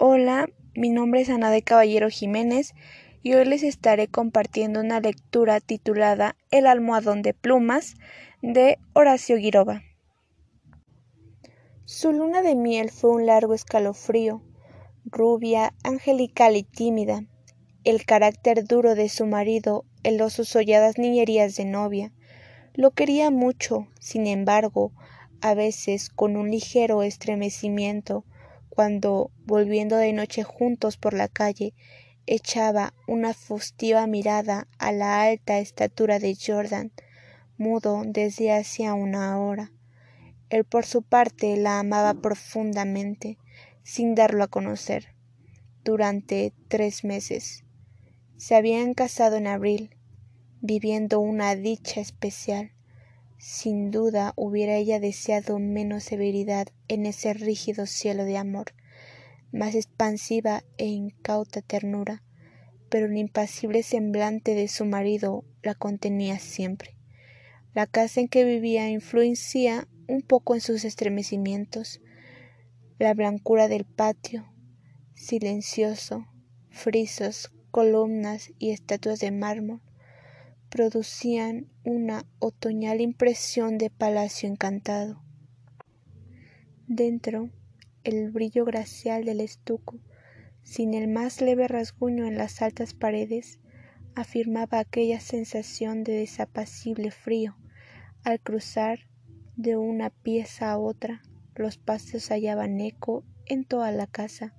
Hola, mi nombre es Ana de Caballero Jiménez y hoy les estaré compartiendo una lectura titulada El almohadón de plumas de Horacio Guiroba. Su luna de miel fue un largo escalofrío, rubia, angelical y tímida. El carácter duro de su marido heló sus holladas niñerías de novia. Lo quería mucho, sin embargo, a veces con un ligero estremecimiento, cuando, volviendo de noche juntos por la calle, echaba una fustiva mirada a la alta estatura de Jordan, mudo desde hacía una hora. Él por su parte la amaba profundamente, sin darlo a conocer, durante tres meses. Se habían casado en abril, viviendo una dicha especial. Sin duda hubiera ella deseado menos severidad en ese rígido cielo de amor, más expansiva e incauta ternura, pero el impasible semblante de su marido la contenía siempre. La casa en que vivía influencia un poco en sus estremecimientos. La blancura del patio, silencioso, frisos, columnas y estatuas de mármol, producían una otoñal impresión de palacio encantado. Dentro, el brillo gracial del estuco, sin el más leve rasguño en las altas paredes, afirmaba aquella sensación de desapacible frío. Al cruzar de una pieza a otra, los pasos hallaban eco en toda la casa,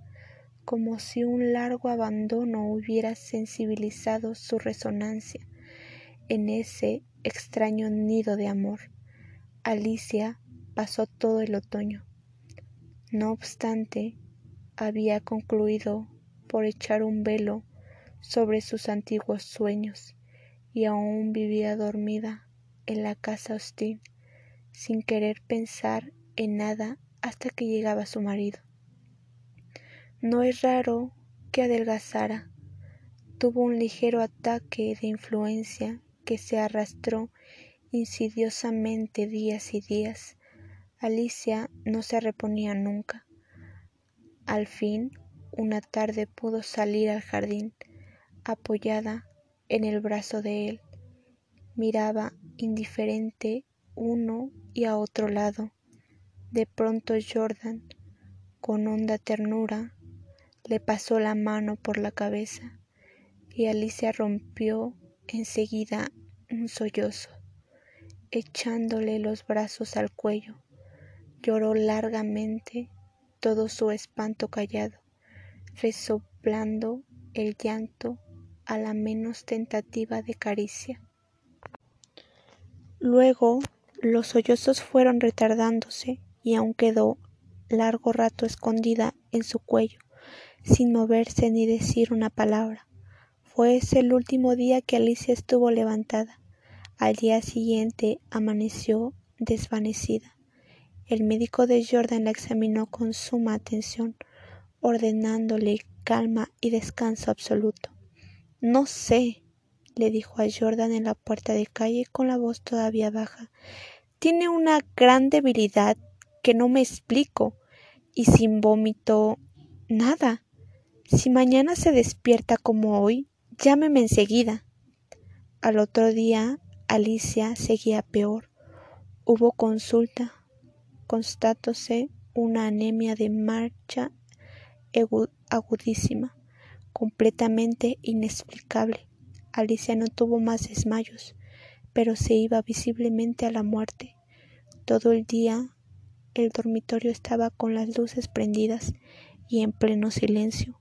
como si un largo abandono hubiera sensibilizado su resonancia en ese extraño nido de amor. Alicia pasó todo el otoño. No obstante, había concluido por echar un velo sobre sus antiguos sueños y aún vivía dormida en la casa hostil, sin querer pensar en nada hasta que llegaba su marido. No es raro que adelgazara. Tuvo un ligero ataque de influencia que se arrastró insidiosamente días y días. Alicia no se reponía nunca. Al fin, una tarde pudo salir al jardín, apoyada en el brazo de él. Miraba indiferente uno y a otro lado. De pronto Jordan, con honda ternura, le pasó la mano por la cabeza y Alicia rompió enseguida un sollozo, echándole los brazos al cuello. Lloró largamente, todo su espanto callado, resoplando el llanto a la menos tentativa de caricia. Luego los sollozos fueron retardándose y aún quedó largo rato escondida en su cuello, sin moverse ni decir una palabra. Fue ese el último día que Alicia estuvo levantada. Al día siguiente amaneció desvanecida. El médico de Jordan la examinó con suma atención, ordenándole calma y descanso absoluto. No sé, le dijo a Jordan en la puerta de calle con la voz todavía baja. Tiene una gran debilidad que no me explico y sin vómito nada. Si mañana se despierta como hoy, Llámeme enseguida. Al otro día Alicia seguía peor. Hubo consulta. Constatóse una anemia de marcha agudísima, completamente inexplicable. Alicia no tuvo más desmayos, pero se iba visiblemente a la muerte. Todo el día el dormitorio estaba con las luces prendidas y en pleno silencio.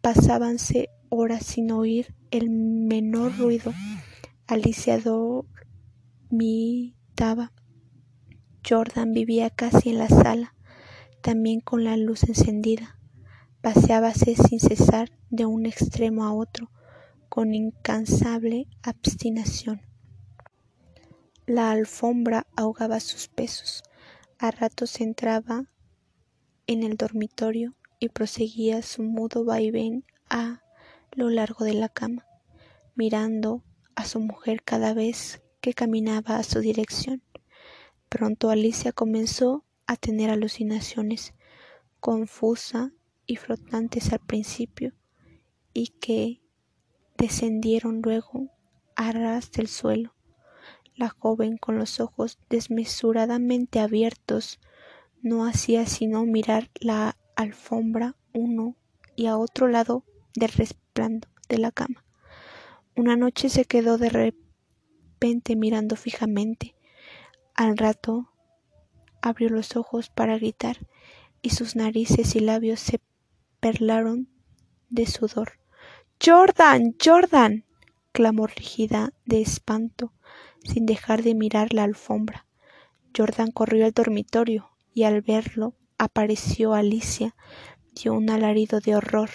Pasábanse horas sin oír el menor ruido. Alicia dormitaba. Jordan vivía casi en la sala, también con la luz encendida. Paseábase sin cesar de un extremo a otro, con incansable obstinación. La alfombra ahogaba sus pesos. A ratos entraba en el dormitorio y proseguía su mudo vaivén a lo largo de la cama, mirando a su mujer cada vez que caminaba a su dirección. Pronto Alicia comenzó a tener alucinaciones, confusa y flotantes al principio, y que descendieron luego a ras del suelo. La joven, con los ojos desmesuradamente abiertos, no hacía sino mirar la alfombra uno y a otro lado del resplandor de la cama. Una noche se quedó de repente mirando fijamente. Al rato abrió los ojos para gritar y sus narices y labios se perlaron de sudor. Jordan. Jordan. clamó rígida de espanto, sin dejar de mirar la alfombra. Jordan corrió al dormitorio y al verlo apareció Alicia. Dio un alarido de horror.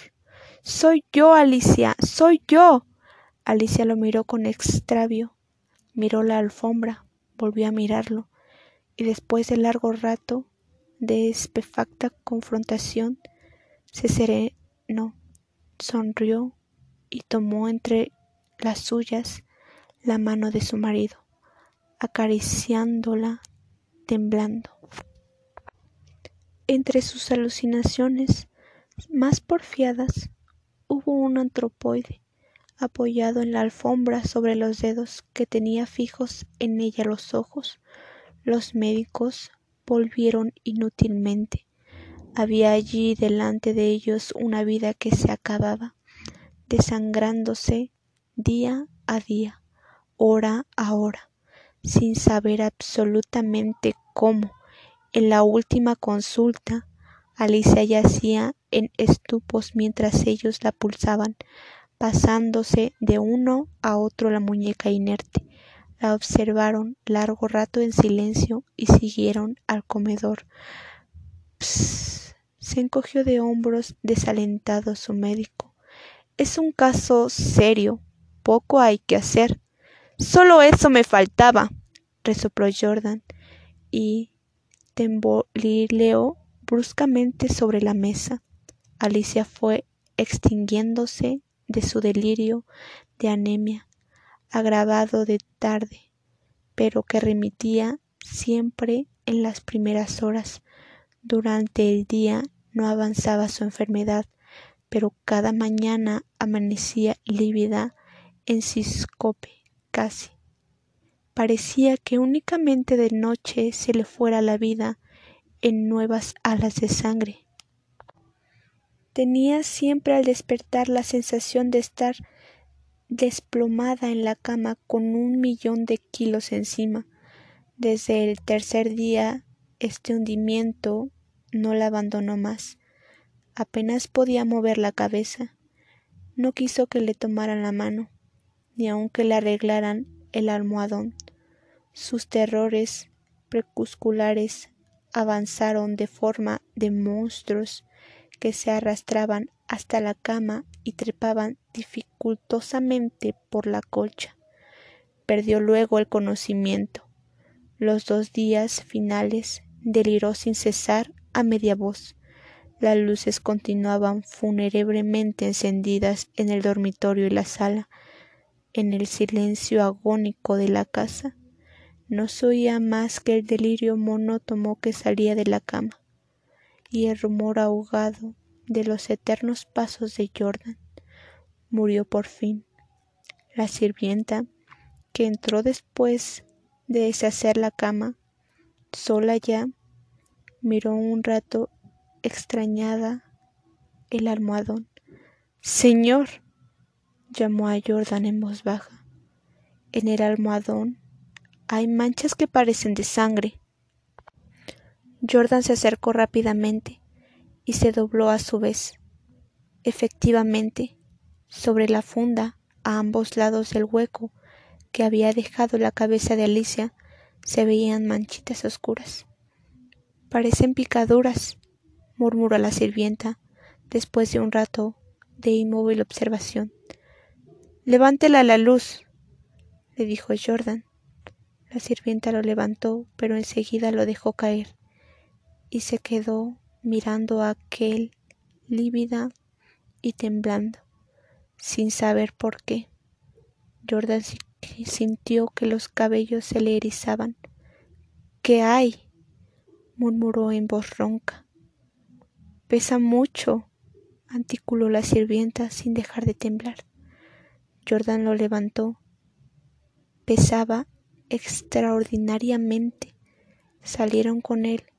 Soy yo, Alicia. Soy yo. Alicia lo miró con extravio, miró la alfombra, volvió a mirarlo, y después de largo rato de espefacta confrontación, se serenó, sonrió y tomó entre las suyas la mano de su marido, acariciándola, temblando. Entre sus alucinaciones más porfiadas hubo un antropoide apoyado en la alfombra sobre los dedos que tenía fijos en ella los ojos. Los médicos volvieron inútilmente. Había allí delante de ellos una vida que se acababa, desangrándose día a día, hora a hora, sin saber absolutamente cómo. En la última consulta, Alicia yacía en estupos mientras ellos la pulsaban, pasándose de uno a otro la muñeca inerte. La observaron largo rato en silencio y siguieron al comedor. Se encogió de hombros desalentado su médico. Es un caso serio. Poco hay que hacer. Solo eso me faltaba, resopló Jordan y tembolileó bruscamente sobre la mesa. Alicia fue extinguiéndose de su delirio de anemia, agravado de tarde, pero que remitía siempre en las primeras horas. Durante el día no avanzaba su enfermedad, pero cada mañana amanecía lívida en ciscope casi. Parecía que únicamente de noche se le fuera la vida en nuevas alas de sangre. Tenía siempre al despertar la sensación de estar desplomada en la cama con un millón de kilos encima. Desde el tercer día este hundimiento no la abandonó más. Apenas podía mover la cabeza. No quiso que le tomaran la mano, ni aun que le arreglaran el almohadón. Sus terrores crepusculares avanzaron de forma de monstruos que se arrastraban hasta la cama y trepaban dificultosamente por la colcha. Perdió luego el conocimiento. Los dos días finales deliró sin cesar a media voz. Las luces continuaban fúnebremente encendidas en el dormitorio y la sala. En el silencio agónico de la casa no se oía más que el delirio monótono que salía de la cama y el rumor ahogado de los eternos pasos de Jordan. Murió por fin. La sirvienta, que entró después de deshacer la cama, sola ya, miró un rato extrañada el almohadón. Señor, llamó a Jordan en voz baja. En el almohadón hay manchas que parecen de sangre. Jordan se acercó rápidamente y se dobló a su vez. Efectivamente, sobre la funda, a ambos lados del hueco que había dejado la cabeza de Alicia, se veían manchitas oscuras. Parecen picaduras, murmuró la sirvienta, después de un rato de inmóvil observación. Levántela a la luz, le dijo Jordan. La sirvienta lo levantó, pero enseguida lo dejó caer y se quedó mirando a aquel lívida y temblando, sin saber por qué. Jordan sintió que los cabellos se le erizaban. ¿Qué hay? murmuró en voz ronca. Pesa mucho, articuló la sirvienta sin dejar de temblar. Jordan lo levantó. Pesaba extraordinariamente. Salieron con él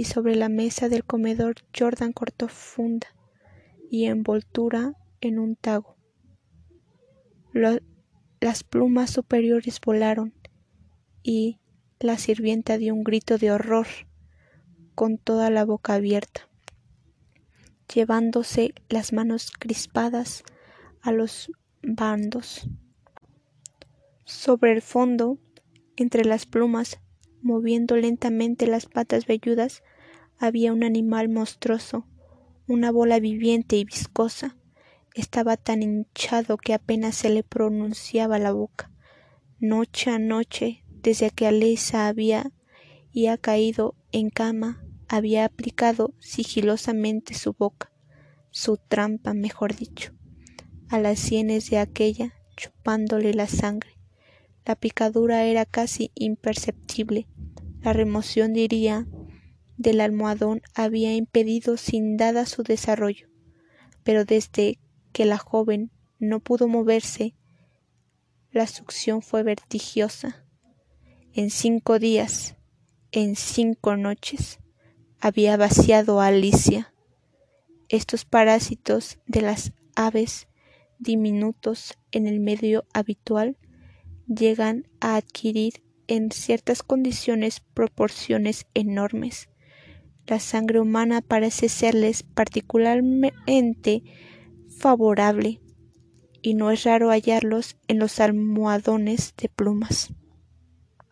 y sobre la mesa del comedor Jordan cortó funda y envoltura en un tago. las plumas superiores volaron y la sirvienta dio un grito de horror con toda la boca abierta, llevándose las manos crispadas a los bandos. Sobre el fondo, entre las plumas, moviendo lentamente las patas velludas, había un animal monstruoso, una bola viviente y viscosa. Estaba tan hinchado que apenas se le pronunciaba la boca. Noche a noche, desde que Alisa había y ha caído en cama, había aplicado sigilosamente su boca, su trampa, mejor dicho, a las sienes de aquella, chupándole la sangre. La picadura era casi imperceptible. La remoción, diría, del almohadón había impedido sin dada su desarrollo, pero desde que la joven no pudo moverse, la succión fue vertiginosa. En cinco días, en cinco noches, había vaciado a Alicia. Estos parásitos de las aves diminutos en el medio habitual llegan a adquirir en ciertas condiciones proporciones enormes. La sangre humana parece serles particularmente favorable y no es raro hallarlos en los almohadones de plumas.